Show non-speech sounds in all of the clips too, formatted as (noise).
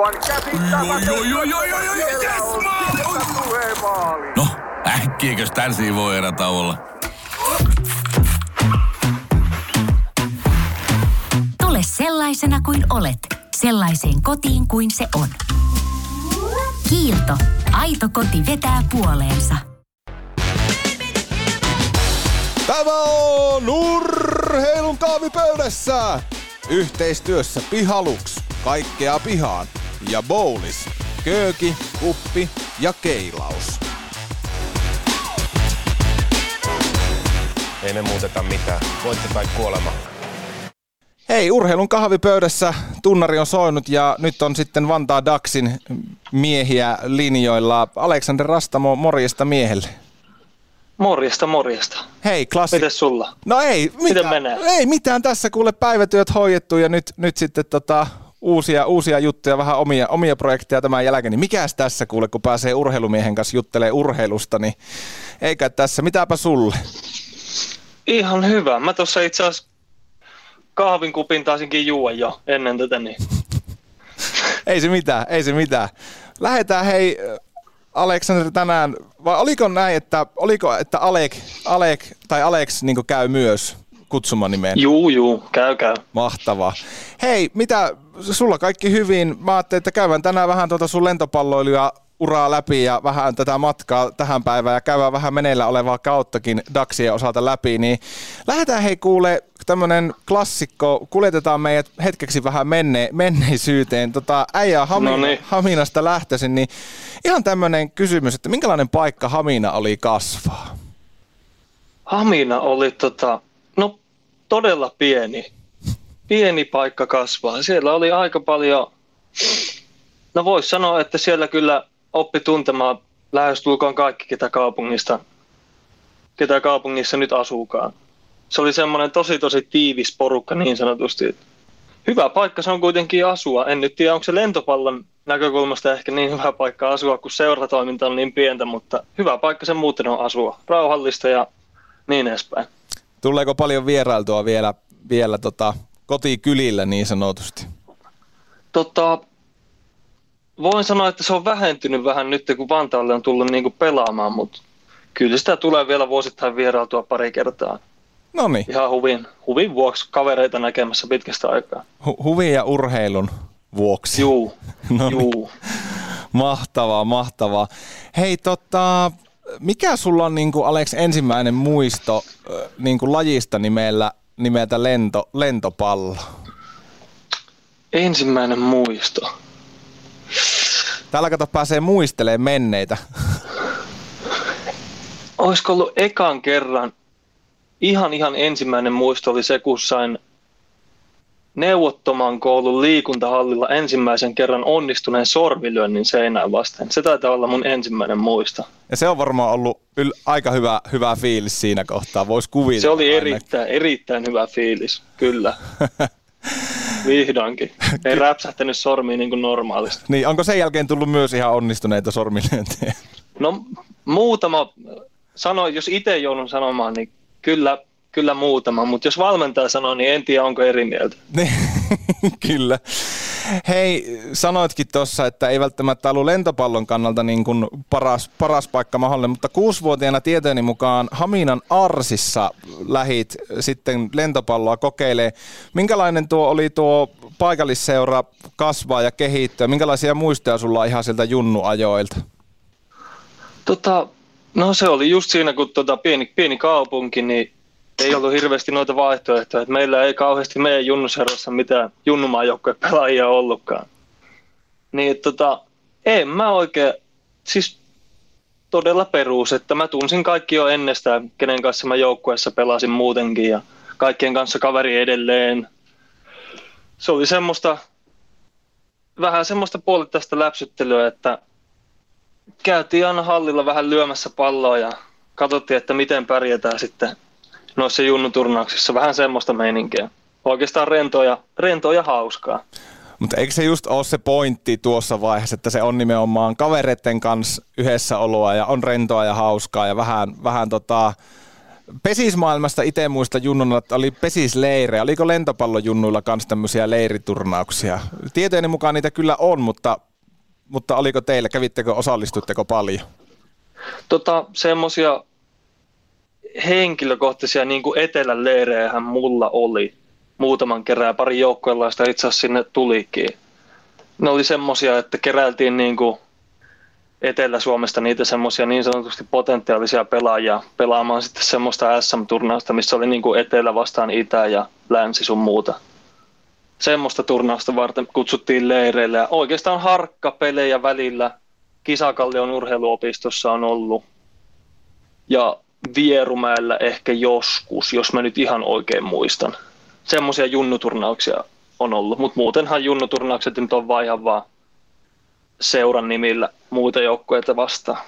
Aivan käsittämätöntä. No, äkkiäkös tän voi erä olla? Tule sellaisena kuin olet, sellaiseen kotiin kuin se on. Kiilto. Aito koti vetää puoleensa. Tämä on Urheilun kahvipöydässä. Yhteistyössä Pihalux, kaikkea pihaan. Ja Bowlis, kööki, kuppi ja keilaus. Ei me muuteta mitään. Voitte tai kuolema. Hei, urheilun kahvipöydässä tunnari on soinut ja nyt on sitten Vantaa Daxin miehiä linjoilla. Aleksander Rastamo, morjesta miehelle. Morjesta, morjesta. Hei, klassi. Mites sulla? No ei, mitään, menee? ei mitään tässä, kuule päivätyöt hoidettu ja nyt, nyt sitten tota, uusia, uusia juttuja, vähän omia, omia projekteja tämän jälkeen. Niin mikäs tässä kuule, kun pääsee urheilumiehen kanssa juttelee urheilusta, niin eikä tässä, mitäpä sulle? Ihan hyvä. Mä tuossa itse asiassa kahvinkupin taisinkin juua jo ennen tätä, niin (laughs) Ei se mitään, ei se mitään. Lähetään hei Aleksander tänään, vai oliko näin, että, oliko, että Alek, Alek tai Alex niin käy myös kutsumanimeen? juu, juu, käy, käy. Mahtavaa. Hei, mitä, sulla kaikki hyvin. Mä ajattelin, että käydään tänään vähän tuota sun lentopalloiluja uraa läpi ja vähän tätä matkaa tähän päivään ja käydään vähän meneillä olevaa kauttakin Daxien osalta läpi, niin lähdetään hei kuule tämmönen klassikko, kuljetetaan meidät hetkeksi vähän menne, menneisyyteen. Tota, äijä Hamina, Noniin. Haminasta lähtöisin, niin ihan tämmönen kysymys, että minkälainen paikka Hamina oli kasvaa? Hamina oli tota, no todella pieni. Pieni paikka kasvaa. Siellä oli aika paljon, no voisi sanoa, että siellä kyllä oppi tuntemaan lähestulkoon kaikki, ketä kaupungista, ketä kaupungissa nyt asuukaan. Se oli semmoinen tosi tosi tiivis porukka niin sanotusti. Hyvä paikka se on kuitenkin asua. En nyt tiedä, onko se lentopallon näkökulmasta ehkä niin hyvä paikka asua, kun seuratoiminta on niin pientä, mutta hyvä paikka se muuten on asua. Rauhallista ja niin edespäin. Tuleeko paljon vierailtua vielä, vielä tota, kotikylillä niin sanotusti? Tota, voin sanoa, että se on vähentynyt vähän nyt, kun Vantaalle on tullut niinku pelaamaan, mutta kyllä sitä tulee vielä vuosittain vierailtua pari kertaa. No niin, Ihan huvin, huvin vuoksi kavereita näkemässä pitkästä aikaa. hu- huvin ja urheilun vuoksi. Juu, (laughs) No juu. Mahtavaa, mahtavaa. Hei, tota, mikä sulla on niin kuin Alex ensimmäinen muisto niin kuin lajista nimellä, nimeltä lento, lentopallo? Ensimmäinen muisto. Täällä kato pääsee muistelemaan menneitä. Olisiko ollut ekan kerran, ihan ihan ensimmäinen muisto oli se, kun sain neuvottoman koulun liikuntahallilla ensimmäisen kerran onnistuneen sormilyönnin seinään vasten. Se taitaa olla mun ensimmäinen muisto. Ja se on varmaan ollut yl- aika hyvä, hyvä fiilis siinä kohtaa, voisi kuvitella. Se oli ainakin. erittäin, erittäin hyvä fiilis, kyllä. (laughs) Vihdoinkin. Ei räpsähtänyt sormiin niin kuin normaalisti. Niin, onko sen jälkeen tullut myös ihan onnistuneita sormilyöntejä? No muutama, sano, jos itse joudun sanomaan, niin kyllä, kyllä muutama, mutta jos valmentaja sanoo, niin en tiedä, onko eri mieltä. (laughs) Niin, Kyllä. Hei, sanoitkin tuossa, että ei välttämättä ollut lentopallon kannalta niin kuin paras, paras paikka mahdollinen, mutta kuusivuotiaana tietojeni mukaan Haminan Arsissa lähit sitten lentopalloa kokeilee. Minkälainen tuo oli tuo paikallisseura kasvaa ja kehittyä? Minkälaisia muistoja sulla on ihan sieltä junnuajoilta? Tota, no se oli just siinä, kun tota pieni, pieni kaupunki, niin ei ollut hirveästi noita vaihtoehtoja. Et meillä ei kauheasti meidän junnuseurassa mitään junnumaajoukkojen pelaajia ollutkaan. Niin tota, en mä oikein, siis todella perus, että mä tunsin kaikki jo ennestään, kenen kanssa mä joukkueessa pelasin muutenkin ja kaikkien kanssa kaveri edelleen. Se oli semmoista, vähän semmoista puolittaista läpsyttelyä, että käytiin aina hallilla vähän lyömässä palloa ja katsottiin, että miten pärjätään sitten noissa junnuturnauksissa. Vähän semmoista meininkiä. Oikeastaan rentoa ja, rentoa ja hauskaa. Mutta eikö se just ole se pointti tuossa vaiheessa, että se on nimenomaan kavereiden kanssa yhdessä oloa ja on rentoa ja hauskaa ja vähän, vähän tota, Pesismaailmasta itse muista junnuna, että oli pesisleirejä. Oliko lentopallojunnuilla kanssa tämmöisiä leiriturnauksia? Tietojeni mukaan niitä kyllä on, mutta, mutta oliko teillä, kävittekö, osallistutteko paljon? Tota, semmosia henkilökohtaisia niin kuin etelän leirejähän mulla oli muutaman kerran. Pari joukkueenlaista itse asiassa sinne tulikin. Ne oli semmosia, että keräiltiin niin kuin Etelä-Suomesta niitä semmoisia niin sanotusti potentiaalisia pelaajia pelaamaan sitten semmoista SM-turnausta, missä oli niin kuin Etelä vastaan Itä ja Länsi sun muuta. Semmoista turnausta varten kutsuttiin leireille ja oikeastaan harkkapelejä välillä Kisakallion urheiluopistossa on ollut ja Vierumäellä ehkä joskus, jos mä nyt ihan oikein muistan. Semmoisia junnuturnauksia on ollut, mutta muutenhan junnuturnaukset nyt on vaan ihan vaan seuran nimillä muita joukkueita vastaan.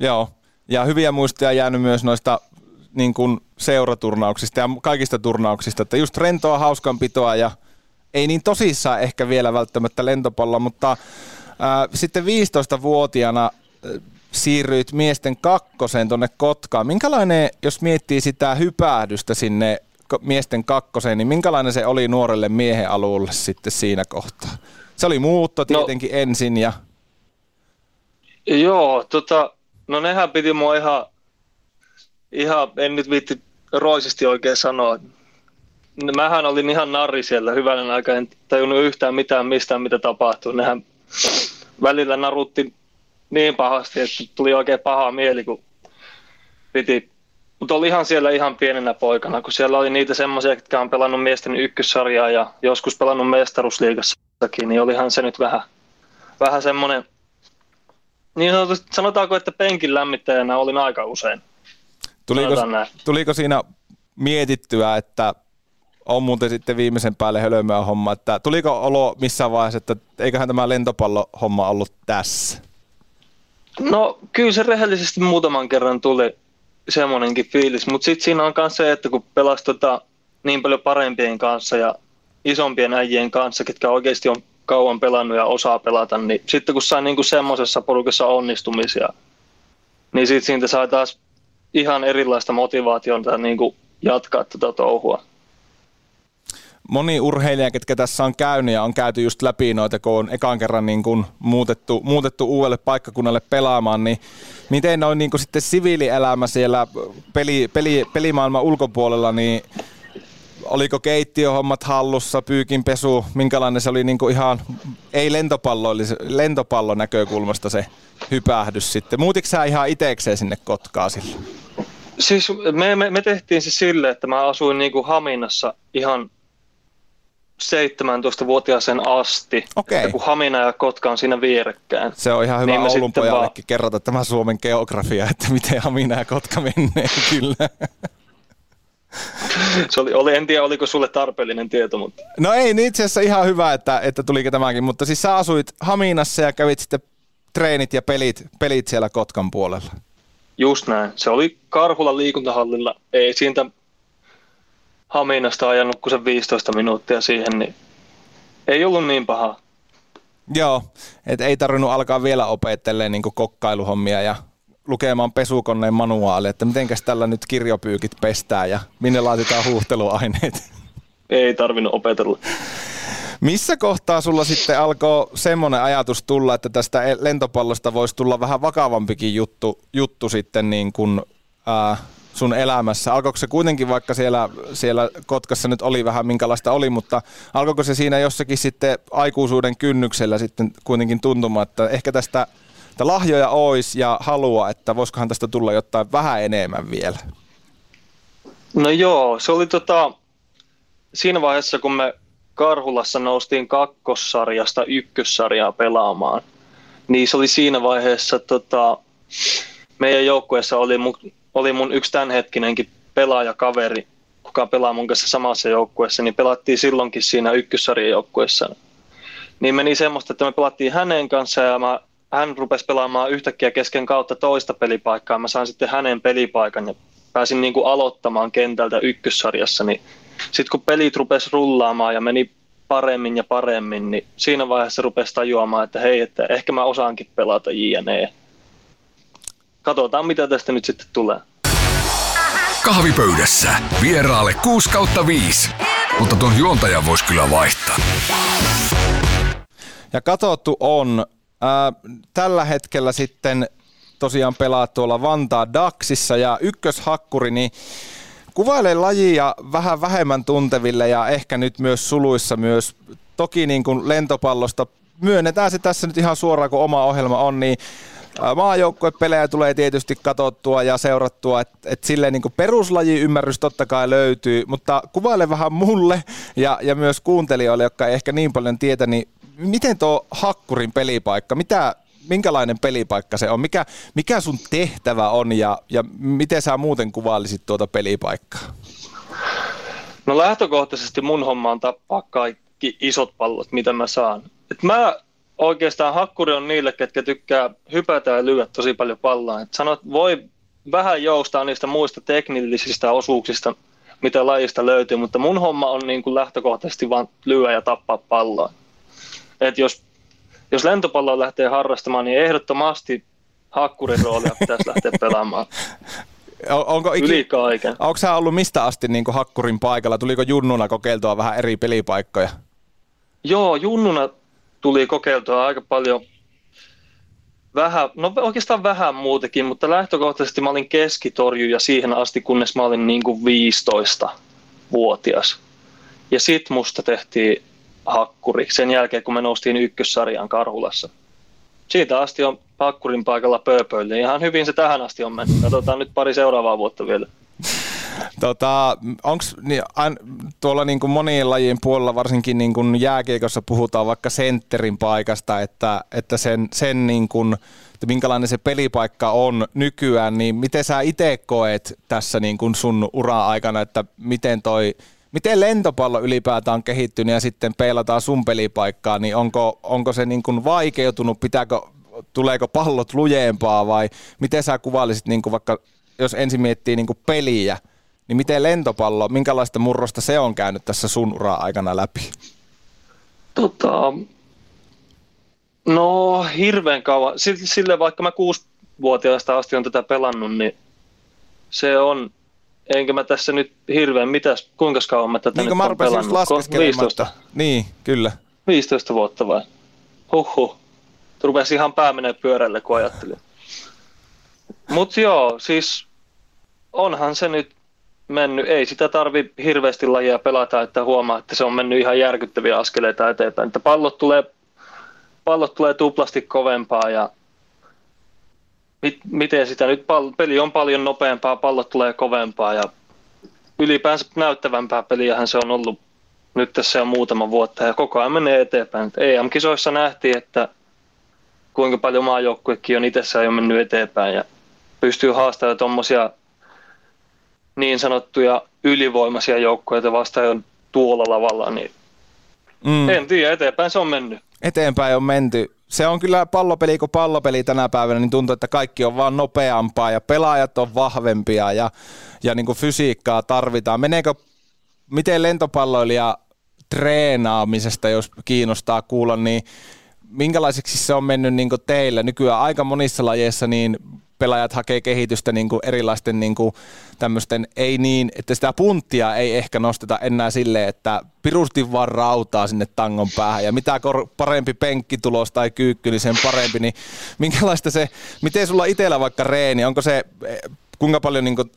Joo, ja hyviä muistia jäänyt myös noista niin kuin seuraturnauksista ja kaikista turnauksista, että just rentoa, hauskanpitoa ja ei niin tosissaan ehkä vielä välttämättä lentopalloa, mutta ää, sitten 15-vuotiaana ää, siirryit miesten kakkoseen tuonne Kotkaan. Minkälainen, jos miettii sitä hypähdystä sinne miesten kakkoseen, niin minkälainen se oli nuorelle miehen alulle sitten siinä kohtaa? Se oli muutto no. tietenkin no, ensin ja Joo, tota, no nehän piti mua ihan, ihan, en nyt viitti roisisti oikein sanoa. Mähän olin ihan narri siellä hyvänä aikaa, en tajunnut yhtään mitään mistään, mitä tapahtui. Nehän välillä narutti niin pahasti, että tuli oikein paha mieli, kun piti mutta oli ihan siellä ihan pienenä poikana, kun siellä oli niitä semmoisia, jotka on pelannut miesten ykkössarjaa ja joskus pelannut mestaruusliigassakin, niin olihan se nyt vähän, vähän semmoinen niin sanotusti, sanotaanko, että penkin lämmittäjänä olin aika usein. Tuliko, tuliko siinä mietittyä, että on muuten sitten viimeisen päälle hölmöä homma, että tuliko olo missään vaiheessa, että eiköhän tämä lentopallohomma ollut tässä? No kyllä se rehellisesti muutaman kerran tuli semmoinenkin fiilis, mutta sitten siinä on myös se, että kun pelasi tota niin paljon parempien kanssa ja isompien äijien kanssa, ketkä oikeasti on kauan pelannut ja osaa pelata, niin sitten kun sai niin semmoisessa porukassa onnistumisia, niin sitten siitä sai taas ihan erilaista motivaatiota niin kuin jatkaa tätä touhua. Moni urheilija, ketkä tässä on käynyt ja on käyty just läpi noita, kun on ekan kerran niin kuin muutettu, muutettu uudelle paikkakunnalle pelaamaan, niin miten on niin sitten siviilielämä siellä peli, peli, pelimaailman ulkopuolella, niin oliko keittiöhommat hallussa, pyykinpesu, minkälainen se oli niin kuin ihan, ei lentopallo, lentopallon näkökulmasta se hypähdys sitten. Muutiko sä ihan itekseen sinne Kotkaa sillä? Siis me, me, me tehtiin se sille, että mä asuin niin kuin Haminassa ihan 17-vuotiaaseen asti, okay. että kun Hamina ja Kotka on siinä vierekkäin. Se on ihan hyvä niin Oulun pojallekin vaan... kerrota tämä Suomen geografia, että miten Hamina ja Kotka menee (laughs) kyllä. Se oli, oli, en tiedä, oliko sulle tarpeellinen tieto, mutta... No ei, niin itse asiassa ihan hyvä, että, että tuliko tämäkin, mutta siis sä asuit Haminassa ja kävit sitten treenit ja pelit, pelit siellä Kotkan puolella. Just näin. Se oli Karhulan liikuntahallilla. Ei siitä Haminasta ajanut kuin se 15 minuuttia siihen, niin ei ollut niin paha. Joo, et ei tarvinnut alkaa vielä opettelemaan niin kokkailuhommia ja lukemaan pesukoneen manuaali, että mitenkäs tällä nyt kirjopyykit pestään ja minne laitetaan huuhteluaineet. Ei tarvinnut opetella. Missä kohtaa sulla sitten alkoi semmoinen ajatus tulla, että tästä lentopallosta voisi tulla vähän vakavampikin juttu, juttu sitten niin kuin, ää, sun elämässä? Alkoiko se kuitenkin, vaikka siellä, siellä Kotkassa nyt oli vähän minkälaista oli, mutta alkoiko se siinä jossakin sitten aikuisuuden kynnyksellä sitten kuitenkin tuntumaan, että ehkä tästä – että lahjoja olisi ja halua, että voisikohan tästä tulla jotain vähän enemmän vielä? No joo, se oli tota, siinä vaiheessa, kun me Karhulassa noustiin kakkossarjasta ykkössarjaa pelaamaan, niin se oli siinä vaiheessa, tota, meidän joukkueessa oli oli mun yksi tämänhetkinenkin pelaajakaveri, kuka pelaa mun kanssa samassa joukkueessa, niin pelattiin silloinkin siinä ykkössarjan joukkueessa. Niin meni semmoista, että me pelattiin hänen kanssa ja mä hän rupesi pelaamaan yhtäkkiä kesken kautta toista pelipaikkaa. Mä sain sitten hänen pelipaikan ja pääsin niin kuin aloittamaan kentältä ykkössarjassa. Niin sitten kun pelit rupesi rullaamaan ja meni paremmin ja paremmin, niin siinä vaiheessa rupesi tajuamaan, että hei, että ehkä mä osaankin pelata JNE. Katsotaan, mitä tästä nyt sitten tulee. Kahvipöydässä vieraalle 6 kautta 5. Mutta tuon juontajan voisi kyllä vaihtaa. Ja katsottu on ää, tällä hetkellä sitten tosiaan pelaa tuolla Vantaa Daxissa ja ykköshakkuri, niin kuvailee lajia vähän vähemmän tunteville ja ehkä nyt myös suluissa myös toki niin kuin lentopallosta myönnetään se tässä nyt ihan suoraan, kun oma ohjelma on, niin maajoukkuepelejä tulee tietysti katsottua ja seurattua, että et silleen niin peruslaji-ymmärrys totta kai löytyy, mutta kuvaile vähän mulle ja, ja myös kuuntelijoille, jotka ei ehkä niin paljon tietä, niin miten tuo Hakkurin pelipaikka, mitä, minkälainen pelipaikka se on, mikä, mikä sun tehtävä on ja, ja miten sä muuten kuvailisit tuota pelipaikkaa? No lähtökohtaisesti mun homma on tappaa kaikki isot pallot, mitä mä saan. Et mä oikeastaan hakkuri on niille, ketkä tykkää hypätä ja lyödä tosi paljon palloa. Et sanot, voi vähän joustaa niistä muista teknillisistä osuuksista, mitä lajista löytyy, mutta mun homma on niin kuin lähtökohtaisesti vain lyödä ja tappaa palloa. Et jos, jos lentopalloa lähtee harrastamaan, niin ehdottomasti hakkurin roolia pitäisi lähteä pelaamaan. (laughs) Onko iki, Yli kaiken. Onko sä ollut mistä asti niin kuin hakkurin paikalla? Tuliko junnuna kokeiltua vähän eri pelipaikkoja? Joo, junnuna tuli kokeiltua aika paljon vähän, no oikeastaan vähän muutakin, mutta lähtökohtaisesti mä olin keskitorjuja siihen asti, kunnes mä olin niin kuin 15-vuotias. Ja sit musta tehtiin hakkuri sen jälkeen, kun me noustiin ykkössarjaan Karhulassa. Siitä asti on hakkurin paikalla pööpöille. Ihan hyvin se tähän asti on mennyt. Katsotaan nyt pari seuraavaa vuotta vielä. Tota, onko niin, tuolla niin kuin monien lajien puolella, varsinkin niin kuin jääkiekossa puhutaan vaikka sentterin paikasta, että, että sen, sen niin kuin, että minkälainen se pelipaikka on nykyään, niin miten sä itse koet tässä niin kuin sun ura-aikana, että miten toi Miten lentopallo ylipäätään on kehittynyt ja sitten peilataan sun pelipaikkaa, niin onko, onko se niin kuin vaikeutunut, pitääkö, tuleeko pallot lujempaa vai miten sä kuvailisit niin kuin vaikka, jos ensin miettii niin kuin peliä, niin miten lentopallo, minkälaista murrosta se on käynyt tässä sun ura-aikana läpi? Tota, no hirveän kauan. Sille vaikka mä kuusivuotiaasta asti on tätä pelannut, niin se on, enkä mä tässä nyt hirveän, mitäs, kuinka kauan mä tätä niin, nyt mä on pelannut? 15. Niin, kyllä. 15 vuotta vai? Huhhuh. Rupesi ihan pää menee pyörälle, kun ajattelin. Mutta joo, siis onhan se nyt mennyt, ei sitä tarvi hirveästi lajia pelata, että huomaa, että se on mennyt ihan järkyttäviä askeleita eteenpäin. Että pallot tulee, pallot tulee tuplasti kovempaa ja mit, miten sitä nyt, peli on paljon nopeampaa, pallot tulee kovempaa ja ylipäänsä näyttävämpää peliähän se on ollut nyt tässä jo muutama vuotta ja koko ajan menee eteenpäin. EM-kisoissa nähtiin, että kuinka paljon maajoukkuekin on itsessään jo mennyt eteenpäin ja pystyy haastamaan tuommoisia niin sanottuja ylivoimaisia joukkoja vastaan tuolla lavalla, niin mm. en tiedä, eteenpäin se on mennyt. Eteenpäin on menty. Se on kyllä pallopeli kuin pallopeli tänä päivänä, niin tuntuu, että kaikki on vaan nopeampaa ja pelaajat on vahvempia ja, ja niin kuin fysiikkaa tarvitaan. Meneekö, miten lentopalloilija treenaamisesta, jos kiinnostaa kuulla, niin minkälaiseksi se on mennyt niin teillä? Nykyään aika monissa lajeissa niin pelaajat hakee kehitystä niin kuin erilaisten niin kuin tämmöisten, ei niin, että sitä punttia ei ehkä nosteta enää silleen, että pirusti vaan rautaa sinne tangon päähän. Ja mitä kor- parempi penkkitulos tai kyykky, niin sen parempi, niin minkälaista se, miten sulla itsellä vaikka reeni, onko se, kuinka paljon niin kuin,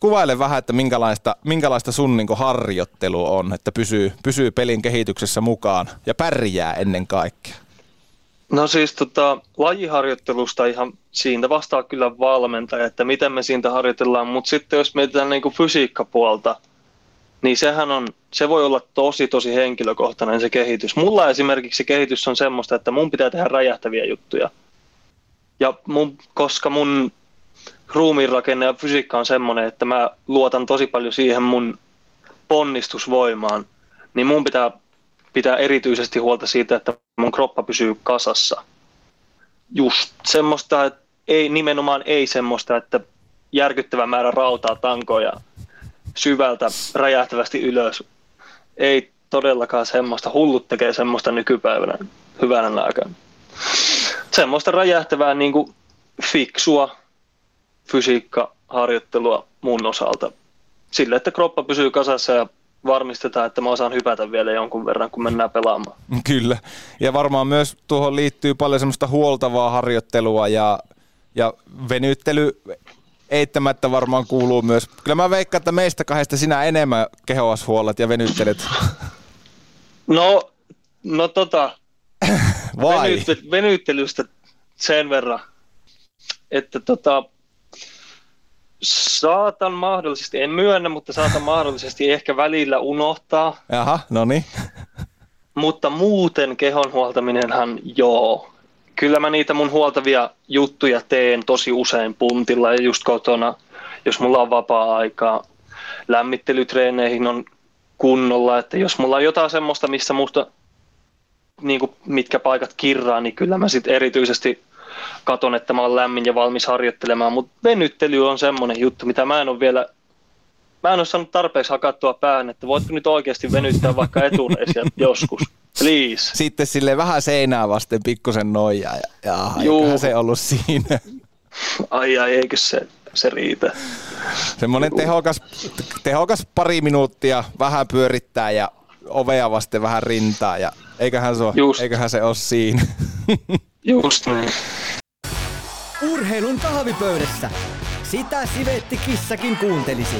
kuvaile vähän, että minkälaista, minkälaista sun niin harjoittelu on, että pysyy, pysyy pelin kehityksessä mukaan ja pärjää ennen kaikkea. No siis tota, lajiharjoittelusta ihan siitä vastaa kyllä valmentaja, että miten me siitä harjoitellaan, mutta sitten jos mietitään niin kuin fysiikkapuolta, niin sehän on, se voi olla tosi tosi henkilökohtainen se kehitys. Mulla esimerkiksi se kehitys on semmoista, että mun pitää tehdä räjähtäviä juttuja. Ja mun, koska mun ruumiinrakenne ja fysiikka on semmoinen, että mä luotan tosi paljon siihen mun ponnistusvoimaan, niin mun pitää pitää erityisesti huolta siitä, että mun kroppa pysyy kasassa. Just semmoista, että ei, nimenomaan ei semmoista, että järkyttävä määrä rautaa tankoja syvältä räjähtävästi ylös. Ei todellakaan semmoista. Hullut tekee semmoista nykypäivänä hyvänä aikana. Semmoista räjähtävää niin kuin fiksua fysiikkaharjoittelua mun osalta. Sille, että kroppa pysyy kasassa ja varmistetaan, että mä osaan hypätä vielä jonkun verran, kun mennään pelaamaan. Kyllä. Ja varmaan myös tuohon liittyy paljon semmoista huoltavaa harjoittelua ja, ja venyttely eittämättä varmaan kuuluu myös. Kyllä mä veikkaan, että meistä kahdesta sinä enemmän kehoashuollat ja venyttelet. (laughs) No, no tota, Vai? venyt, venyttelystä sen verran, että tota, saatan mahdollisesti, en myönnä, mutta saatan mahdollisesti ehkä välillä unohtaa, Jaha, no niin. mutta muuten kehon huoltaminenhan joo. Kyllä mä niitä mun huoltavia juttuja teen tosi usein puntilla ja just kotona, jos mulla on vapaa-aikaa. Lämmittelytreeneihin on kunnolla, että jos mulla on jotain semmoista, missä musta niin kuin mitkä paikat kirraa, niin kyllä mä sitten erityisesti katon, että mä oon lämmin ja valmis harjoittelemaan, mutta venyttely on semmoinen juttu, mitä mä en ole vielä, mä en ole saanut tarpeeksi hakattua päähän, että voitko nyt oikeasti venyttää vaikka etureisiä joskus, please. Sitten sille vähän seinää vasten pikkusen noijaa ja, ja Juu. se ollut siinä. Ai ai, eikö se, se riitä? Semmoinen tehokas, tehokas pari minuuttia, vähän pyörittää ja ovea vasten vähän rintaa ja eiköhän se, ole, eiköhän se ole siinä. (laughs) Just niin. Urheilun kahvipöydässä. Sitä Sivetti Kissakin kuuntelisi.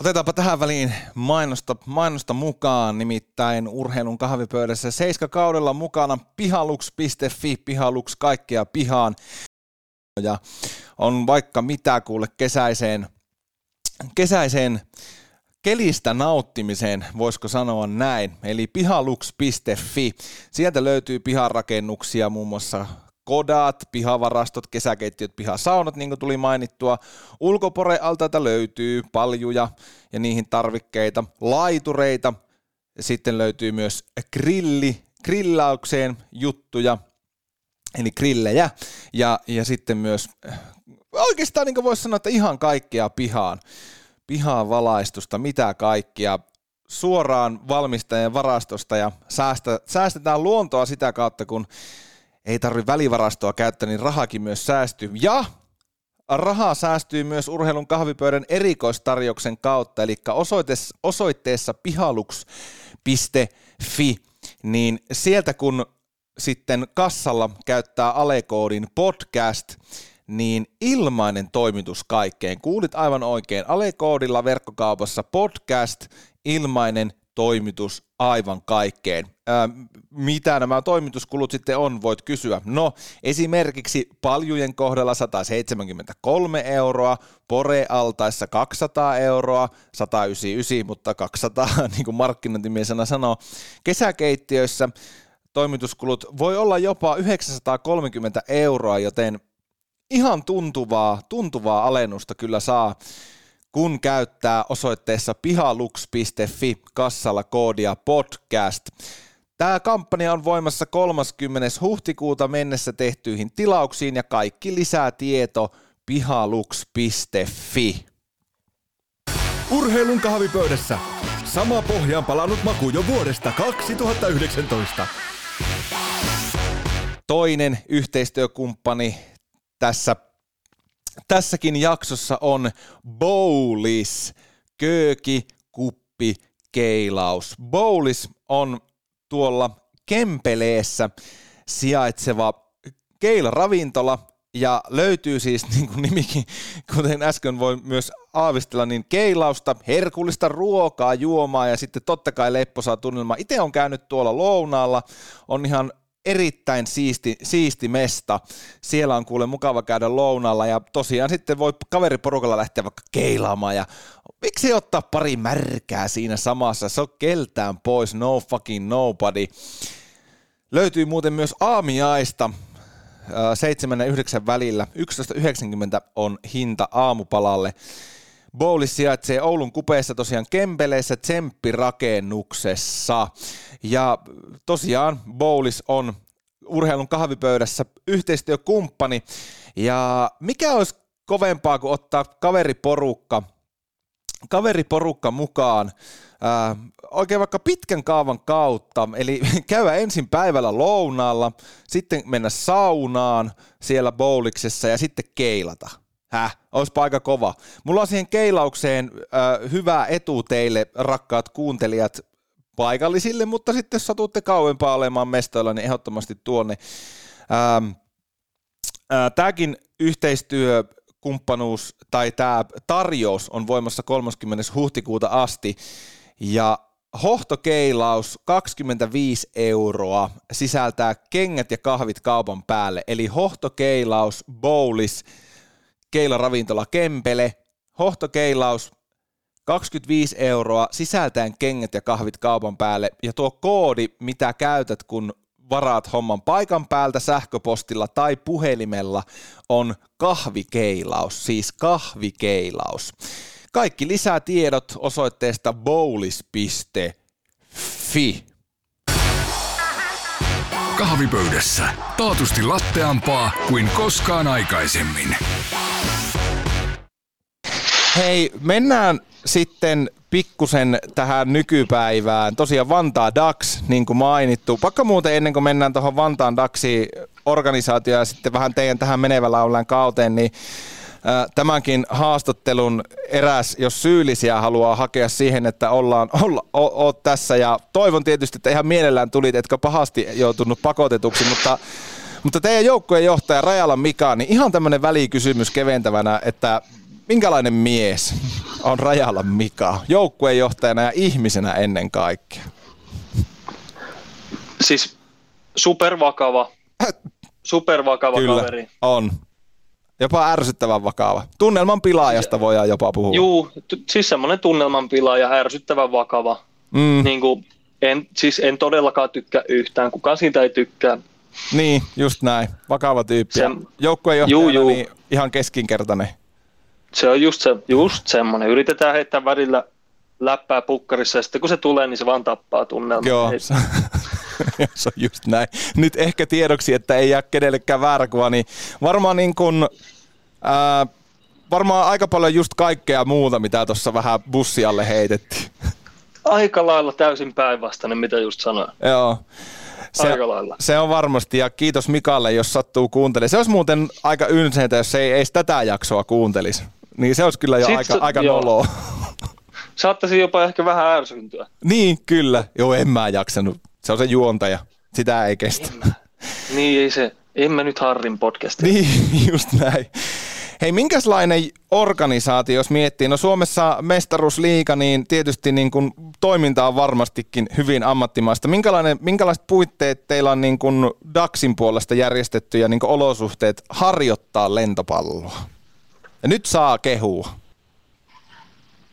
Otetaanpa tähän väliin mainosta, mainosta mukaan, nimittäin urheilun kahvipöydässä Seiska kaudella mukana pihalux.fi, pihalux kaikkea pihaan. Ja on vaikka mitä kuule kesäiseen, kesäiseen kelistä nauttimiseen, voisiko sanoa näin. Eli pihalux.fi. Sieltä löytyy piharakennuksia, muun muassa kodat, pihavarastot, kesäkeittiöt, pihasaunat, niin kuin tuli mainittua. Ulkoporealtaita löytyy paljuja ja niihin tarvikkeita, laitureita. Sitten löytyy myös grilli, grillaukseen juttuja, eli grillejä. Ja, ja sitten myös oikeastaan niin voisi sanoa, että ihan kaikkea pihaan. Pihaan valaistusta, mitä kaikkia suoraan valmistajan varastosta ja säästä, säästetään luontoa sitä kautta, kun ei tarvi välivarastoa käyttää, niin rahakin myös säästyy. Ja rahaa säästyy myös urheilun kahvipöydän erikoistarjouksen kautta, eli osoitteessa, osoitteessa pihalux.fi, niin sieltä kun sitten kassalla käyttää alekoodin podcast, niin ilmainen toimitus kaikkeen. Kuulit aivan oikein. Alekoodilla verkkokaupassa podcast, ilmainen toimitus aivan kaikkeen. Ää, mitä nämä toimituskulut sitten on, voit kysyä. No, esimerkiksi paljujen kohdalla 173 euroa, Pore-altaissa 200 euroa, 199, mutta 200, (laughs) niin kuin markkinointimiesenä sanoo. Kesäkeittiöissä toimituskulut voi olla jopa 930 euroa, joten ihan tuntuvaa, tuntuvaa alennusta kyllä saa kun käyttää osoitteessa pihalux.fi kassalla koodia podcast. Tämä kampanja on voimassa 30. huhtikuuta mennessä tehtyihin tilauksiin ja kaikki lisätieto pihalux.fi. Urheilun kahvipöydässä. Sama pohjaan palannut maku jo vuodesta 2019. Toinen yhteistyökumppani tässä tässäkin jaksossa on Bowlis, kööki, kuppi, keilaus. Bowlis on tuolla Kempeleessä sijaitseva keilaravintola ja löytyy siis, niin kuin nimikin, kuten äsken voi myös aavistella, niin keilausta, herkullista ruokaa, juomaa ja sitten totta kai lepposaa tunnelmaa. Itse on käynyt tuolla lounaalla, on ihan erittäin siisti, siisti mesta. Siellä on kuule mukava käydä lounalla ja tosiaan sitten voi kaveriporukalla lähteä vaikka keilaamaan ja miksi ottaa pari märkää siinä samassa, se on keltään pois, no fucking nobody. Löytyy muuten myös aamiaista 7 ja 9 välillä, 11,90 on hinta aamupalalle. Bowlis sijaitsee Oulun kupeessa tosiaan Kempeleissä Tsemppirakennuksessa. Ja tosiaan Bowlis on urheilun kahvipöydässä yhteistyökumppani. Ja mikä olisi kovempaa kuin ottaa kaveriporukka kaveriporukka mukaan ää, oikein vaikka pitkän kaavan kautta, eli (laughs) käydä ensin päivällä lounaalla, sitten mennä saunaan siellä bowliksessa ja sitten keilata. Häh, olisipa aika kova. Mulla on siihen keilaukseen äh, hyvä etu teille, rakkaat kuuntelijat, paikallisille, mutta sitten jos satutte kauempaa olemaan mestoilla, niin ehdottomasti tuonne. Ähm, äh, Tämäkin yhteistyö kumppanuus tai tämä tarjous on voimassa 30. huhtikuuta asti ja hohtokeilaus 25 euroa sisältää kengät ja kahvit kaupan päälle, eli hohtokeilaus, bowlis, keilaravintola Kempele, hohtokeilaus 25 euroa sisältäen kengät ja kahvit kaupan päälle ja tuo koodi, mitä käytät, kun varaat homman paikan päältä sähköpostilla tai puhelimella, on kahvikeilaus, siis kahvikeilaus. Kaikki lisätiedot osoitteesta bowlis.fi. Kahvipöydässä. Taatusti latteampaa kuin koskaan aikaisemmin. Hei, mennään sitten pikkusen tähän nykypäivään. Tosiaan Vantaa DAX, niin kuin mainittu. Pakka muuten ennen kuin mennään tuohon Vantaan DAXi organisaatioon ja sitten vähän teidän tähän menevällä ollaan kauteen, niin tämänkin haastattelun eräs, jos syyllisiä haluaa hakea siihen, että ollaan, (laughs) olla, o, o, tässä ja toivon tietysti, että ihan mielellään tulit, etkä pahasti joutunut pakotetuksi, mutta mutta teidän joukkueen johtaja Rajala Mika, niin ihan tämmöinen välikysymys keventävänä, että minkälainen mies on Rajala Mika, joukkueenjohtajana ja ihmisenä ennen kaikkea? Siis supervakava, (laughs) supervakava Kyllä, kaveri. on. Jopa ärsyttävän vakava. Tunnelman pilaajasta voidaan jopa puhua. Juu, t- siis semmoinen tunnelman pilaaja, ärsyttävän vakava. Mm, Niin kuin, en, siis en todellakaan tykkää yhtään, kukaan siitä ei tykkää. niin, just näin. Vakava tyyppi. Se- Joukkueenjohtajana Juu, juu. niin ihan keskinkertainen. Se on just, se, just semmoinen. Yritetään heittää välillä läppää pukkarissa ja sitten kun se tulee, niin se vaan tappaa tunnelman. Joo, Ei- se, (laughs) se on just näin. Nyt ehkä tiedoksi, että ei jää kenellekään väärä kuva, niin varmaan niin kuin, ää, varmaan aika paljon just kaikkea muuta, mitä tuossa vähän bussialle heitettiin. (laughs) Aika lailla täysin päinvastainen, mitä just sanoin. Joo. Se, Aika lailla. se on varmasti, ja kiitos Mikalle, jos sattuu kuuntelemaan. Se olisi muuten aika ynseitä, jos se ei edes tätä jaksoa kuuntelisi. Niin se olisi kyllä jo Sit aika, se- aika joo. noloa. (laughs) Saattaisi jopa ehkä vähän ärsyntyä. niin, kyllä. Joo, en mä jaksanut. Se on se juontaja. Sitä ei kestä. Niin ei se, en mä nyt Harrin podcastia. Niin, (laughs) just näin. Hei, minkälainen organisaatio, jos miettii? No Suomessa mestaruusliiga, niin tietysti niin kuin toiminta on varmastikin hyvin ammattimaista. Minkälainen, minkälaiset puitteet teillä on niin kuin DAXin puolesta järjestetty ja niin kuin olosuhteet harjoittaa lentopalloa? Ja nyt saa kehua.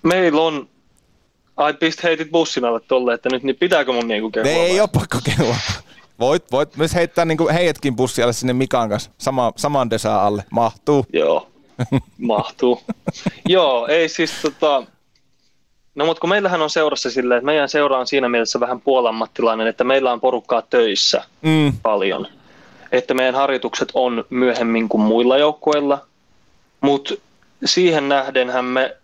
Meillä on, ai pist heitit bussin alle tolle, että nyt niin pitääkö mun niinku kehua Ne ei ole pakko kehua. Voit, voit myös heittää niin kuin heidätkin bussialle sinne Mikan kanssa. Sama, saman desää alle. Mahtuu. Joo, (laughs) mahtuu. Joo, ei siis tota... No mutta kun meillähän on seurassa silleen, että meidän seura on siinä mielessä vähän puolammattilainen, että meillä on porukkaa töissä Mm, paljon. Että meidän harjoitukset on myöhemmin kuin muilla joukkueilla, mutta siihen nähdenhän me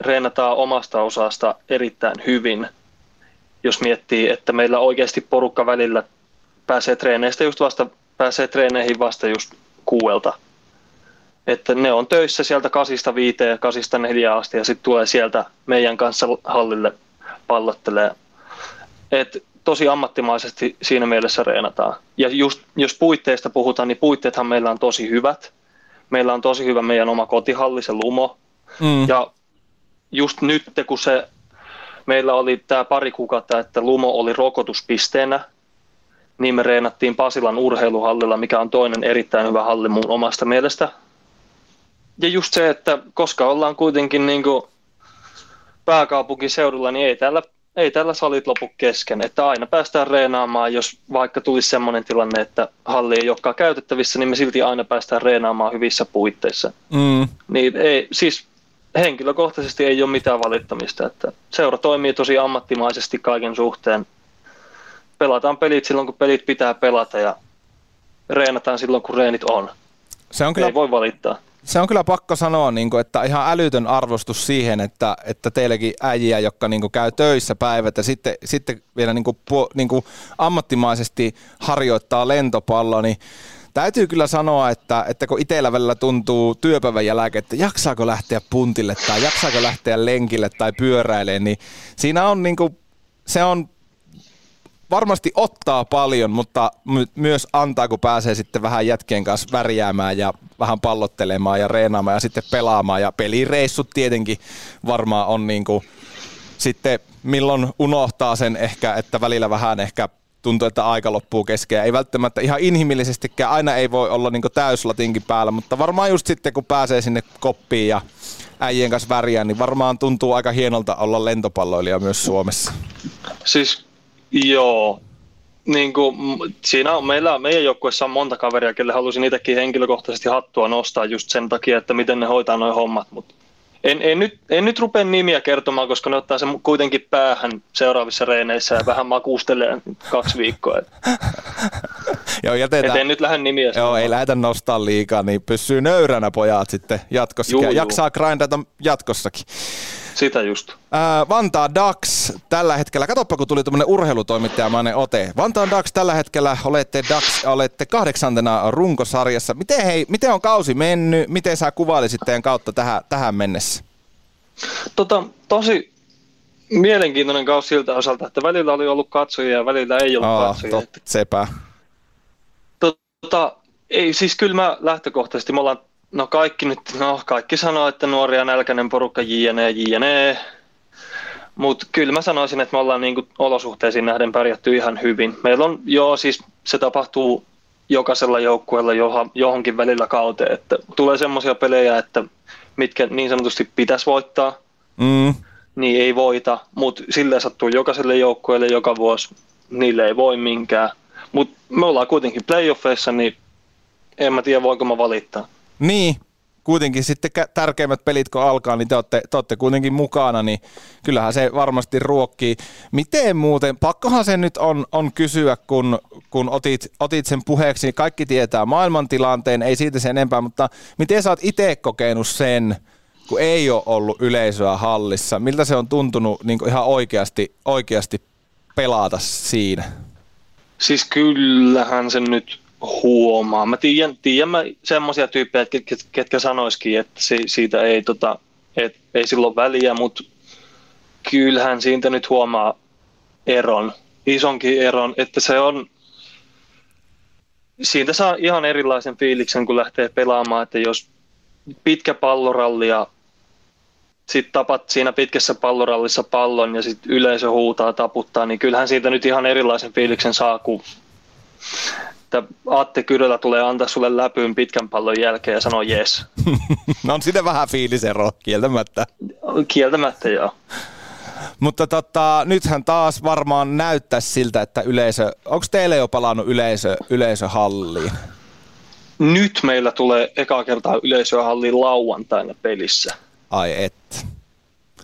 reenataan omasta osasta erittäin hyvin, jos miettii, että meillä oikeasti porukka välillä pääsee treeneistä just vasta, pääsee treeneihin vasta just kuuelta. Että ne on töissä sieltä kasista viiteen kasista neljään asti ja sitten tulee sieltä meidän kanssa hallille pallottelee. Et tosi ammattimaisesti siinä mielessä reenataan. Ja just, jos puitteista puhutaan, niin puitteethan meillä on tosi hyvät. Meillä on tosi hyvä meidän oma kotihalli, se Lumo. mm, Ja just nyt, kun se, meillä oli tämä pari kuukautta, että Lumo oli rokotuspisteenä, niin me reenattiin Pasilan urheiluhallilla, mikä on toinen erittäin hyvä halli mun omasta mielestä. Ja just se, että koska ollaan kuitenkin niin kuin pääkaupunkiseudulla, niin ei täällä, ei täällä salit lopu kesken. Että aina päästään reenaamaan, jos vaikka tulisi sellainen tilanne, että halli ei olekaan käytettävissä, niin me silti aina päästään reenaamaan hyvissä puitteissa. mm. Niin ei, siis henkilökohtaisesti ei ole mitään valittamista. Että seura toimii tosi ammattimaisesti kaiken suhteen. Pelataan pelit silloin, kun pelit pitää pelata ja reenataan silloin, kun reenit on. Se on kyllä Ei voi valittaa. Se on kyllä pakko sanoa, niin kuin, että ihan älytön arvostus siihen, että, että teilläkin äijiä, jotka niin kuin, käy töissä päivät ja sitten, sitten vielä niin kuin, niin kuin, ammattimaisesti harjoittaa lentopalloa, niin täytyy kyllä sanoa, että, että kun itsellä välillä tuntuu työpäivän jälkeen, että jaksaako lähteä puntille tai jaksaako lähteä lenkille tai pyöräilemään, niin siinä on niin kuin, se on varmasti ottaa paljon, mutta my- myös antaa, kun pääsee sitten vähän jätkien kanssa värjäämään ja vähän pallottelemaan ja reenaamaan ja sitten pelaamaan. Ja pelireissut tietenkin varmaan on niin kuin, sitten milloin unohtaa sen ehkä, että välillä vähän ehkä tuntuu, että aika loppuu kesken. Ei välttämättä ihan inhimillisestikään, aina ei voi olla niin täyslatinkin päällä, mutta varmaan just sitten kun pääsee sinne koppiin ja äijien kanssa värjään, niin varmaan tuntuu aika hienolta olla lentopalloilija myös Suomessa. Siis joo, niin kuin, siinä on, meillä, meidän joukkueessa on monta kaveria, kelle halusin itsekin henkilökohtaisesti hattua nostaa just sen takia, että miten ne hoitaa noin hommat, mutta en, en, nyt, en nyt rupea nimiä kertomaan, koska ne ottaa sen kuitenkin päähän seuraavissa reeneissä ja vähän makustelee kaksi viikkoa. (laughs) Joo, jätetään. Et en nyt lähde nimiä Joo, ei lähdetä nostaa liikaa, niin pysyy nöyränä pojat sitten jatkossa. Juu, jaksaa grindata jatkossakin. Sitä just. Ää, Vantaa Dax tällä hetkellä, katoppa kun tuli tämmöinen urheilutoimittajamainen ote. Vantaa Dax tällä hetkellä olette, Dax, olette kahdeksantena runkosarjassa. Miten, hei, miten on kausi mennyt? Miten sä kuvailisit teidän kautta tähän, tähän mennessä? Tota, tosi mielenkiintoinen kausi siltä osalta, että välillä oli ollut katsojia ja välillä ei ollut Aa, katsojia. Tot, sepä. Tota, ei, siis kyllä mä lähtökohtaisesti, me ollaan No kaikki nyt, no kaikki sanoo, että nuoria nälkäinen porukka jne, jne. Mutta kyllä mä sanoisin, että me ollaan niinku olosuhteisiin nähden pärjätty ihan hyvin. Meillä on, joo siis se tapahtuu jokaisella joukkueella johonkin välillä kauteen, että tulee semmoisia pelejä, että mitkä niin sanotusti pitäisi voittaa, mm. niin ei voita, mutta silleen sattuu jokaiselle joukkueelle joka vuosi, niille ei voi minkään. Mutta me ollaan kuitenkin playoffeissa, niin en mä tiedä voiko mä valittaa. Niin, kuitenkin sitten tärkeimmät pelit kun alkaa, niin te olette, te olette kuitenkin mukana, niin kyllähän se varmasti ruokkii. Miten muuten, pakkohan se nyt on, on kysyä, kun, kun otit, otit sen puheeksi, kaikki tietää maailmantilanteen, ei siitä sen enempää, mutta miten sä oot itse kokenut sen, kun ei ole ollut yleisöä hallissa, miltä se on tuntunut niin ihan oikeasti, oikeasti pelata siinä? Siis kyllähän se nyt huomaa. Mä tiedän, tiedän mä semmoisia tyyppejä, ketkä, ketkä sanoisikin, että si, siitä ei, tota, et, ei silloin väliä, mutta kyllähän siitä nyt huomaa eron, isonkin eron, että se on, siitä saa ihan erilaisen fiiliksen, kun lähtee pelaamaan, että jos pitkä palloralli ja sitten tapat siinä pitkässä pallorallissa pallon ja sitten yleisö huutaa, taputtaa, niin kyllähän siitä nyt ihan erilaisen fiiliksen saa, kun että Atte Kyrölä tulee antaa sulle läpyyn pitkän pallon jälkeen ja sanoo yes. (laughs) no on siinä vähän fiilisero, kieltämättä. Kieltämättä, joo. Mutta tota, nythän taas varmaan näyttää siltä, että yleisö, onko teille jo palannut yleisö, yleisöhalliin? Nyt meillä tulee eka kertaa yleisöhalliin lauantaina pelissä. Ai et.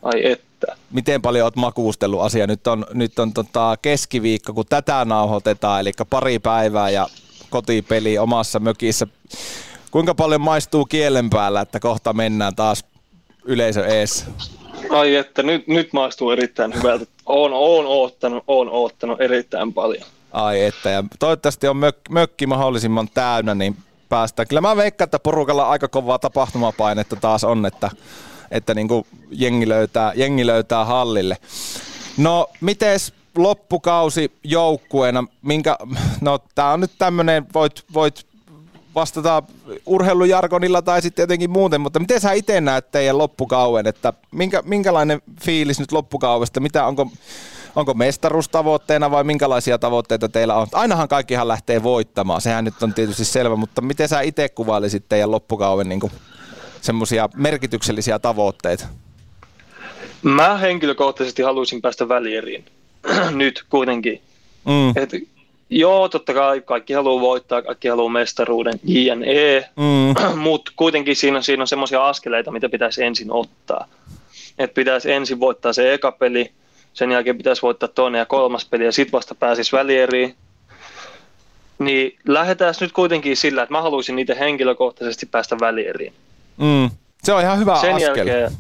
Ai että. Miten paljon olet makuustellut asia? Nyt on, nyt on tota keskiviikko, kun tätä nauhoitetaan, eli pari päivää ja kotipeli omassa mökissä. Kuinka paljon maistuu kielen päällä, että kohta mennään taas yleisö ees? Ai että, nyt, nyt maistuu erittäin hyvältä. Oon, oon, oottanut, oon oottanut erittäin paljon. Ai että, ja toivottavasti on mök, mökki mahdollisimman täynnä, niin päästään. Kyllä mä veikkaan, että porukalla aika kovaa tapahtumapainetta taas on, että että niin kuin jengi, löytää, jengi löytää hallille. No, mites loppukausi joukkueena, minkä, no tää on nyt tämmönen, voit, voit vastata urheilujargonilla tai sitten jotenkin muuten, mutta miten sä itse näet teidän loppukauden, että minkä, minkälainen fiilis nyt loppukaudesta, mitä onko, onko mestaruustavoitteena vai minkälaisia tavoitteita teillä on? Ainahan kaikkihan lähtee voittamaan, sehän nyt on tietysti selvä, mutta miten sä itse kuvailisit teidän loppukauden niin kuin semmoisia merkityksellisiä tavoitteita? Mä henkilökohtaisesti haluaisin päästä välieriin (clears throat) nyt kuitenkin. Mm. Et, joo, totta kai kaikki haluaa voittaa, kaikki haluaa mestaruuden, JNE, mm. (clears throat) mutta kuitenkin siinä, siinä on semmoisia askeleita, mitä pitäisi ensin ottaa. Et pitäisi ensin voittaa se eka peli, sen jälkeen pitäisi voittaa toinen ja kolmas peli ja sitten vasta pääsisi välieriin. Niin lähdetään nyt kuitenkin sillä, että mä haluaisin niitä henkilökohtaisesti päästä välieriin. Mm. Se on ihan hyvä Sen askel. jälkeen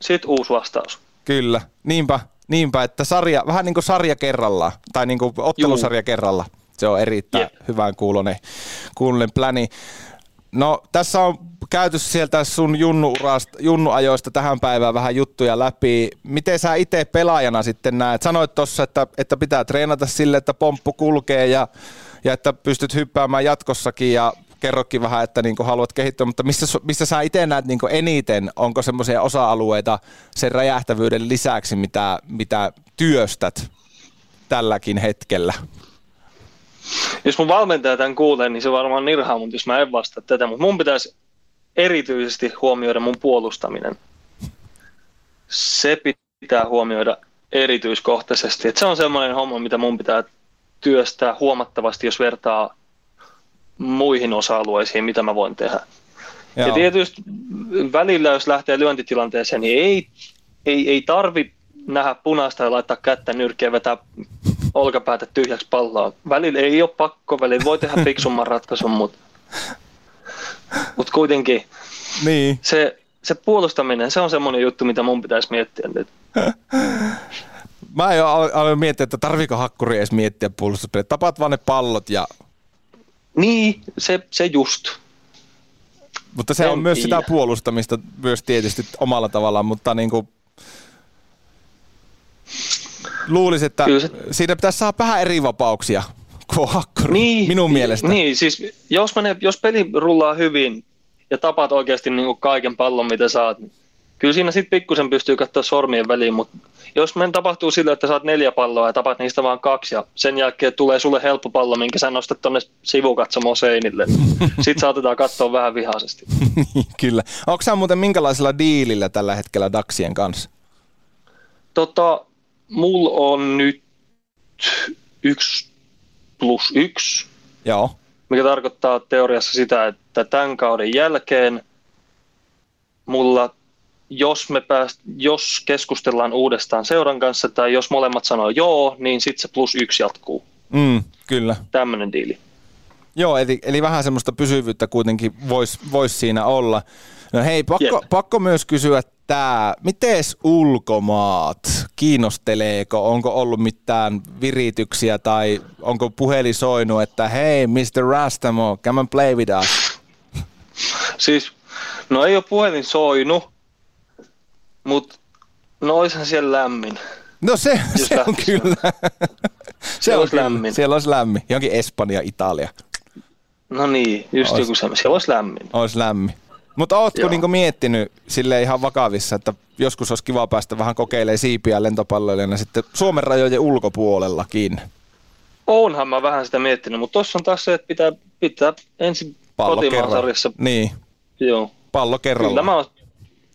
sit uusi vastaus. Kyllä, niinpä, niinpä, että sarja, vähän niin kuin sarja kerrallaan, tai niin kuin ottelusarja Juu. kerralla. Se on erittäin Jep. hyvän kuulonen, kuulonen pläni. No tässä on käyty sieltä sun junnuurasta, junnuajoista tähän päivään vähän juttuja läpi. Miten sä itse pelaajana sitten näet? Sanoit tuossa, että, että pitää treenata sille, että pomppu kulkee ja, ja että pystyt hyppäämään jatkossakin ja kerrokin vähän, että niin haluat kehittyä, mutta missä, missä sä itse näet niin eniten, onko semmoisia osa-alueita sen räjähtävyyden lisäksi, mitä, mitä työstät tälläkin hetkellä? Jos mun valmentaja tämän kuulee, niin se varmaan nirhaa, mutta jos mä en vastaa tätä, mutta mun pitäisi erityisesti huomioida mun puolustaminen. Se pitää huomioida erityiskohtaisesti. Et se on semmoinen homma, mitä mun pitää työstää huomattavasti, jos vertaa muihin osa-alueisiin, mitä mä voin tehdä. Joo. Ja tietysti välillä, jos lähtee lyöntitilanteeseen, niin ei, ei, ei tarvi nähdä punaista ja laittaa kättä nyrkkiä ja vetää olkapäätä tyhjäksi palloa. Välillä ei ole pakko, välillä voi tehdä (laughs) fiksumman ratkaisun, mutta, mutta kuitenkin Niin. se, se puolustaminen, se on semmoinen juttu, mitä mun pitäisi miettiä nyt. (laughs) Mä jo al- aloin miettiä, että tarviiko hakkuri edes miettiä puolustuspeliä. Tapaat vaan ne pallot ja Niin, se, se just. Mutta se En on myös sitä tiedä. puolustamista myös tietysti omalla tavallaan, mutta niin kuin luulisin, että Kyllä se- siinä pitäisi saada vähän eri vapauksia kuin hakkuri, Niin, minun mielestä. Niin, siis jos, menee, jos peli rullaa hyvin ja tapaat oikeasti niin kuin kaiken pallon, mitä saat, niin kyllä siinä sitten pikkusen pystyy katsoa sormien väliin, mutta jos men tapahtuu sillä, että saat neljä palloa ja tapat niistä vain kaksi ja sen jälkeen tulee sulle helppo pallo, minkä sä nostat tuonne sivukatsomoon seinille, (laughs) sitten saatetaan katsoa vähän vihaisesti. (laughs) Kyllä. Onko sä muuten minkälaisella diilillä tällä hetkellä Daxien kanssa? Tota, mulla on nyt yksi plus yksi, Joo. mikä tarkoittaa teoriassa sitä, että tämän kauden jälkeen mulla, jos, me pääst, jos keskustellaan uudestaan seuran kanssa tai jos molemmat sanoo joo, niin sitten se plus yksi jatkuu. Mm, kyllä. Tämmöinen diili. Joo, eli, eli vähän semmoista pysyvyyttä kuitenkin voisi vois siinä olla. No hei, pakko, Jep. pakko myös kysyä tää, mites ulkomaat? Kiinnosteleeko? Onko ollut mitään virityksiä tai onko puhelin soinut, että hei Mr. Rastamo, come and play with us? Siis, no ei ole puhelin soinut, mutta no oishan siellä lämmin. No se, se on kyllä. se on olisi kyllä. lämmin. Siellä olisi lämmin. Jonkin Espanja, Italia No niin, just Ois. joku semmoinen. Siellä olisi lämmin. olisi lämmin. Mutta ootko niinku miettinyt sille ihan vakavissa, että joskus olisi kiva päästä vähän kokeilemaan siipiä lentopalloilijana sitten Suomen rajojen ulkopuolellakin? Oonhan mä vähän sitä miettinyt, mutta tuossa on taas se, että pitää, pitää ensin Pallo kotimaan sarjassa. Niin, Joo. pallo kerralla. Kyllä mä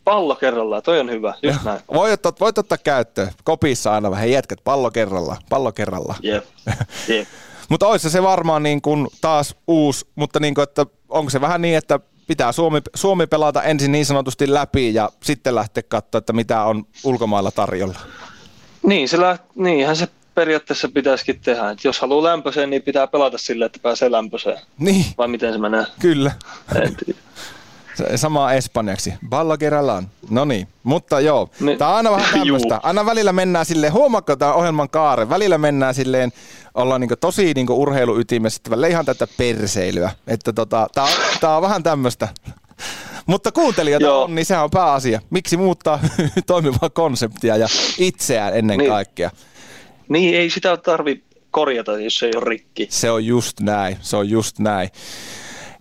pallo kerrallaan, toi on hyvä, just näin. Voit ottaa, voit ottaa käyttöön. Kopissa aina vähän jätkät, pallo kerralla, pallo kerralla. Jep, (laughs) jep. Mutta olisi se varmaan niin kuin taas uusi, mutta niin kuin, että onko se vähän niin, että pitää Suomi, Suomi pelata ensin niin sanotusti läpi ja sitten lähteä katsoa, että mitä on ulkomailla tarjolla. Niin, se läht, niinhän se periaatteessa pitäisikin tehdä. Et jos haluaa lämpöiseen, niin pitää pelata sille, että pääsee lämpöiseen. Niin, Vai miten se menee? kyllä. En tiedä. Se- Sama espanjaksi. Ballo kerrallaan. No niin, mutta joo. Niin. Tämä on aina vähän (laughs) tämmöistä. Aina välillä mennään silleen, huomaatko tämä ohjelman kaare? Välillä mennään silleen, ollaan niinku tosi niinku urheiluytimessä, että välillä ihan tätä perseilyä. Että tota, tämä on, tää on vähän tämmöistä. (laughs) Mutta kuuntelijoita Joo. on, niin sehän on pääasia. Miksi muuttaa (laughs) toimivaa konseptia ja itseään ennen Niin. kaikkea? Niin, ei sitä tarvi korjata, jos se ei ole rikki. Se on just näin, se on just näin.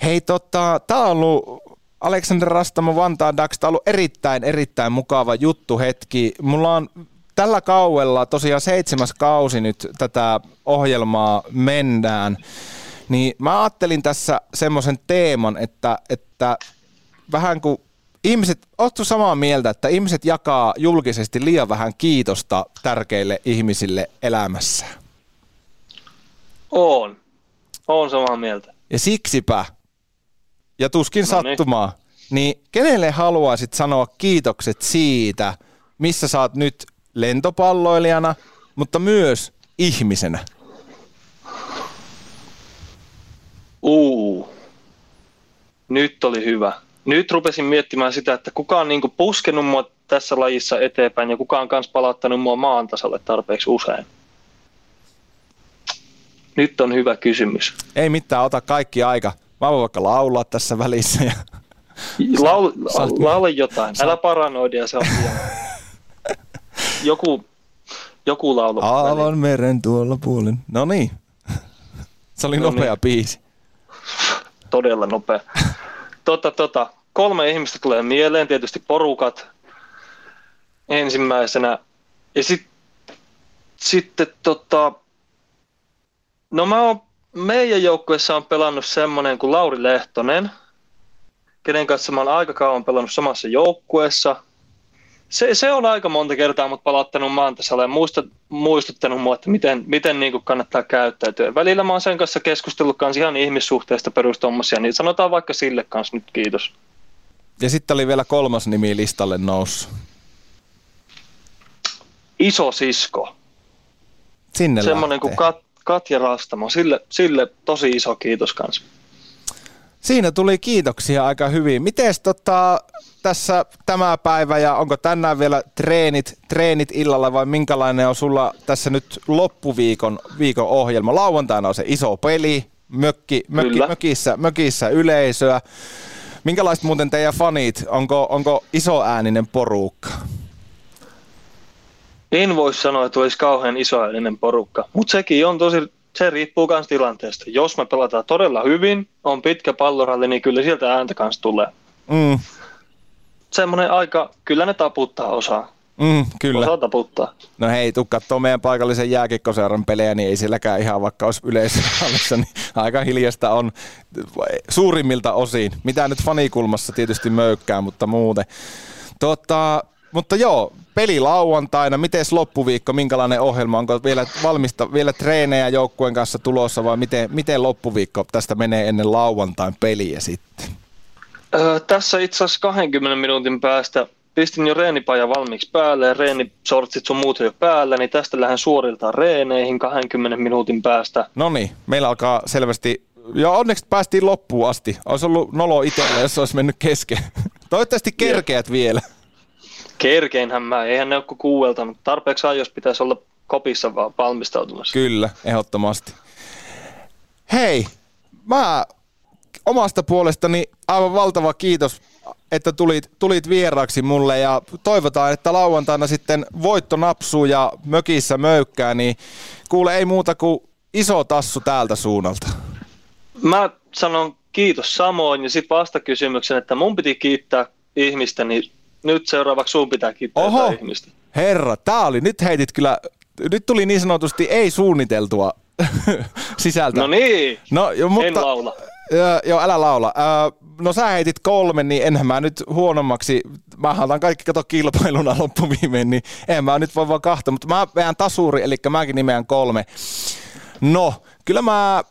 Hei, tota, tää on ollut Aleksander Rastamo Vantaan Dax, on ollut erittäin, erittäin mukava juttu hetki. Mulla on tällä kauella, tosiaan seitsemäs kausi nyt tätä ohjelmaa mennään, niin mä ajattelin tässä semmoisen teeman, että, että vähän kuin ihmiset, ootko samaa mieltä, että ihmiset jakaa julkisesti liian vähän kiitosta tärkeille ihmisille elämässään? On. On samaa mieltä. Ja siksipä, ja tuskin No niin. sattumaa, niin kenelle haluaisit sanoa kiitokset siitä, missä saat nyt lentopalloilijana, mutta myös ihmisenä? Uu. Nyt oli hyvä. nyt rupesin miettimään sitä, että kuka on niin kuin puskenut mua tässä lajissa eteenpäin ja kuka on myös palauttanut mua maan tasalle tarpeeksi usein. Nyt on hyvä kysymys. Ei mitään, ota kaikki aika. Mä voin vaikka laulaa tässä välissä. Ja... Laul, laula jotain. Älä paranoidia, se on. Joku, joku laulu. Aavan meren tuolla puolen. No niin. Se oli No nopea biisi. Todella nopea. Tota, tota, kolme ihmistä tulee mieleen, tietysti porukat ensimmäisenä. Ja sit, sitten tota, no mä oon, meidän joukkueessa on pelannut semmonen kuin Lauri Lehtonen, kenen kanssa mä oon aika kauan pelannut samassa joukkueessa. Se, se on aika monta kertaa mut palauttanut maan tasalle ja muista, muistuttanut mua, että miten, miten niin kannattaa käyttäytyä. Välillä mä oon sen kanssa keskustellut kans ihan ihmissuhteista perustommosia, niin sanotaan vaikka sille kanssa nyt kiitos. Ja sitten oli vielä kolmas nimi listalle noussut. Iso sisko. Sinne Semmoinen kuin lähtee. Kat, Katja Rastamo. Sille, sille tosi iso kiitos kanssa. Siinä tuli kiitoksia aika hyvin. Mites tota, tässä tämä päivä ja onko tänään vielä treenit, treenit illalla vai minkälainen on sulla tässä nyt loppuviikon viikon ohjelma? Lauantaina on se iso peli, mökki, mökki, Kyllä. mökissä, mökissä yleisöä. Minkälaiset muuten teidän fanit? Onko, onko iso ääninen porukka? En voi sanoa, että olisi kauhean isoääninen porukka, mutta sekin on tosi, se riippuu myös tilanteesta. Jos me pelataan todella hyvin, on pitkä palloralli, niin kyllä sieltä ääntä kanssa tulee. Mm, Semmoinen aika, kyllä ne taputtaa osaa. mm, kyllä. Osaa taputtaa. No hei, tuu kattoo meidän paikallisen jääkikkoseuran pelejä, niin ei sielläkään ihan vaikka olisi yleisöhallissa, (laughs) niin aika hiljasta on suurimmilta osin. Mitä nyt fanikulmassa tietysti möykkää, mutta muuten. Tota, mutta joo, peli lauantaina, miten loppuviikko, minkälainen ohjelma, onko vielä valmista, vielä treenejä joukkueen kanssa tulossa vai miten, miten loppuviikko tästä menee ennen lauantain peliä sitten? Öö, tässä itse asiassa 20 minuutin päästä pistin jo reenipaja valmiiksi päälle ja reenisortsit sun muut jo päällä, niin tästä lähden suoriltaan reeneihin 20 minuutin päästä. No niin, meillä alkaa selvästi, ja onneksi päästiin loppuun asti. Olisi ollut nolo itsellä, jos olisi mennyt kesken. (laughs) Toivottavasti kerkeät vielä. Kerkeinhän mä, eihän ne ole kuin kuuelta, mutta tarpeeksi ajoissa pitäisi olla kopissa vaan valmistautumassa. Kyllä, ehdottomasti. Hei, mä omasta puolestani aivan valtava kiitos, että tulit, tulit vieraaksi mulle ja toivotaan, että lauantaina sitten voitto napsuu ja mökissä möykkää, niin kuule ei muuta kuin iso tassu täältä suunnalta. Mä sanon kiitos samoin ja sitten vastakysymyksen, että mun piti kiittää ihmistä, niin nyt seuraavaksi sun pitää kiittää Oho. ihmistä. Herra, tää oli, nyt heitit kyllä, nyt tuli niin sanotusti ei suunniteltua (laughs) sisältä. No niin, No, jo, mutta, en laula. Joo, joo, älä laula. Öö, no sä heitit kolme, niin enhän mä nyt huonommaksi, mä otan kaikki kato kilpailuna (laughs) loppuviimein, niin en mä nyt voi vaan kahta, mutta mä veän tasuri, eli mäkin nimeän kolme. No, kyllä mä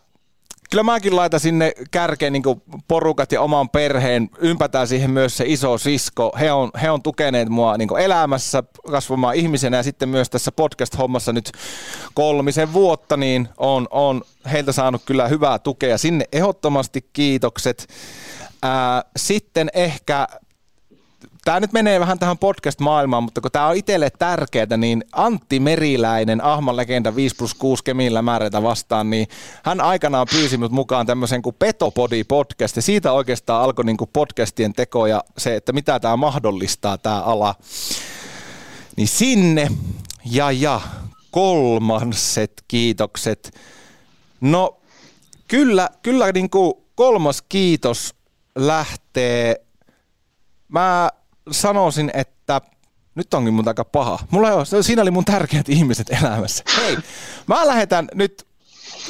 Kyllä mäkin laitan sinne kärkeen niin porukat ja oman perheen, ympätään siihen myös se iso sisko. He on, he on tukeneet mua niin elämässä kasvamaan ihmisenä ja sitten myös tässä podcast-hommassa nyt kolmisen vuotta, niin on, on heiltä saanut kyllä hyvää tukea. Sinne ehdottomasti kiitokset. Ää, sitten ehkä Tämä nyt menee vähän tähän podcast-maailmaan, mutta kun tämä on itselle tärkeää, niin Antti Meriläinen, Ahman legenda 5 plus 6 Kemillä määrätä vastaan, niin hän aikanaan pyysi mut mukaan tämmöisen kuin Petopodi podcast, ja siitä oikeastaan alkoi niin kuin podcastien teko ja se, että mitä tämä mahdollistaa tämä ala. Niin sinne, ja ja, kolmanset kiitokset. No, kyllä, kyllä niin kuin kolmas kiitos lähtee mä sanoisin, että nyt onkin mun aika paha. Mulla on, siinä oli mun tärkeät ihmiset elämässä. Hei, mä lähetän nyt,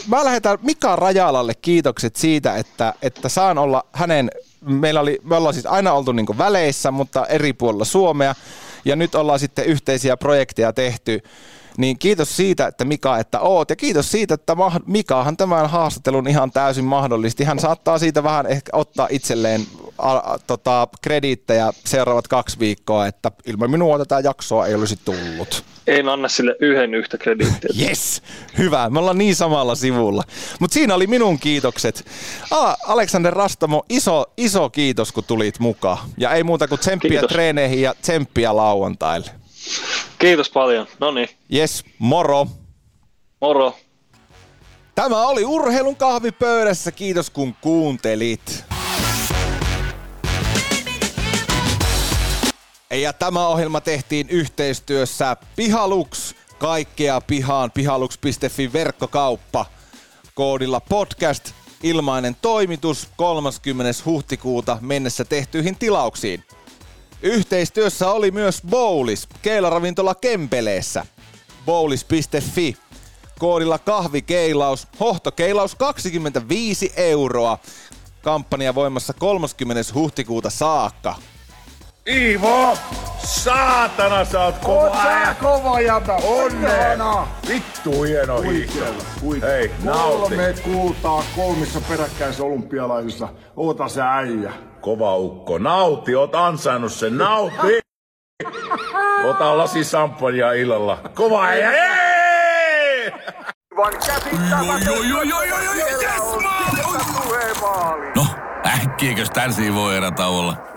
mä lähetän Mika Rajalalle kiitokset siitä, että, että saan olla hänen, meillä oli, me ollaan siis aina oltu niin väleissä, mutta eri puolilla Suomea, ja nyt ollaan sitten yhteisiä projekteja tehty. Niin kiitos siitä, että Mika, että oot, ja kiitos siitä, että Mikahan tämän haastattelun ihan täysin mahdollisti. Hän saattaa siitä vähän ehkä ottaa itselleen a, a, tota, krediittejä seuraavat kaksi viikkoa, että ilman minua tätä jaksoa ei olisi tullut. En anna sille yhden yhtä krediittiä. (laughs) Yes, hyvä. Me ollaan niin samalla sivulla. Mutta siinä oli minun kiitokset. Ah, Aleksander Rastamo, iso, iso kiitos kun tulit mukaan. Ja ei muuta kuin tsemppiä Kiitos. treeneihin ja tsemppiä lauantaille. Kiitos paljon. No niin, Yes, moro. moro. Tämä oli Urheilun kahvipöydässä. Kiitos kun kuuntelit. Ja tämä ohjelma tehtiin yhteistyössä Pihalux, kaikkea pihaan, pihalux.fi verkkokauppa. Koodilla podcast, ilmainen toimitus 30. huhtikuuta mennessä tehtyihin tilauksiin. Yhteistyössä oli myös Bowlis, keilaravintola Kempeleessä. Bowlis.fi. Koodilla kahvikeilaus, hohtokeilaus 25 euroa. Kampanja voimassa 30. huhtikuuta saakka. Iivo! Saatana, sä oot kova äijä. kova jäbä. Onneen! Vittu hieno hiihtely. Hei, nauti. Kolme kultaa kolmissa peräkkäisissä olympialaisissa. Oota se äijä. Kova ukko, nauti, oot ansainnut sen, nauti! (laughs) Ota lasi sampania illalla. Kova äijä, yes, maali. No, äkkiäkös tän voi erätauolla?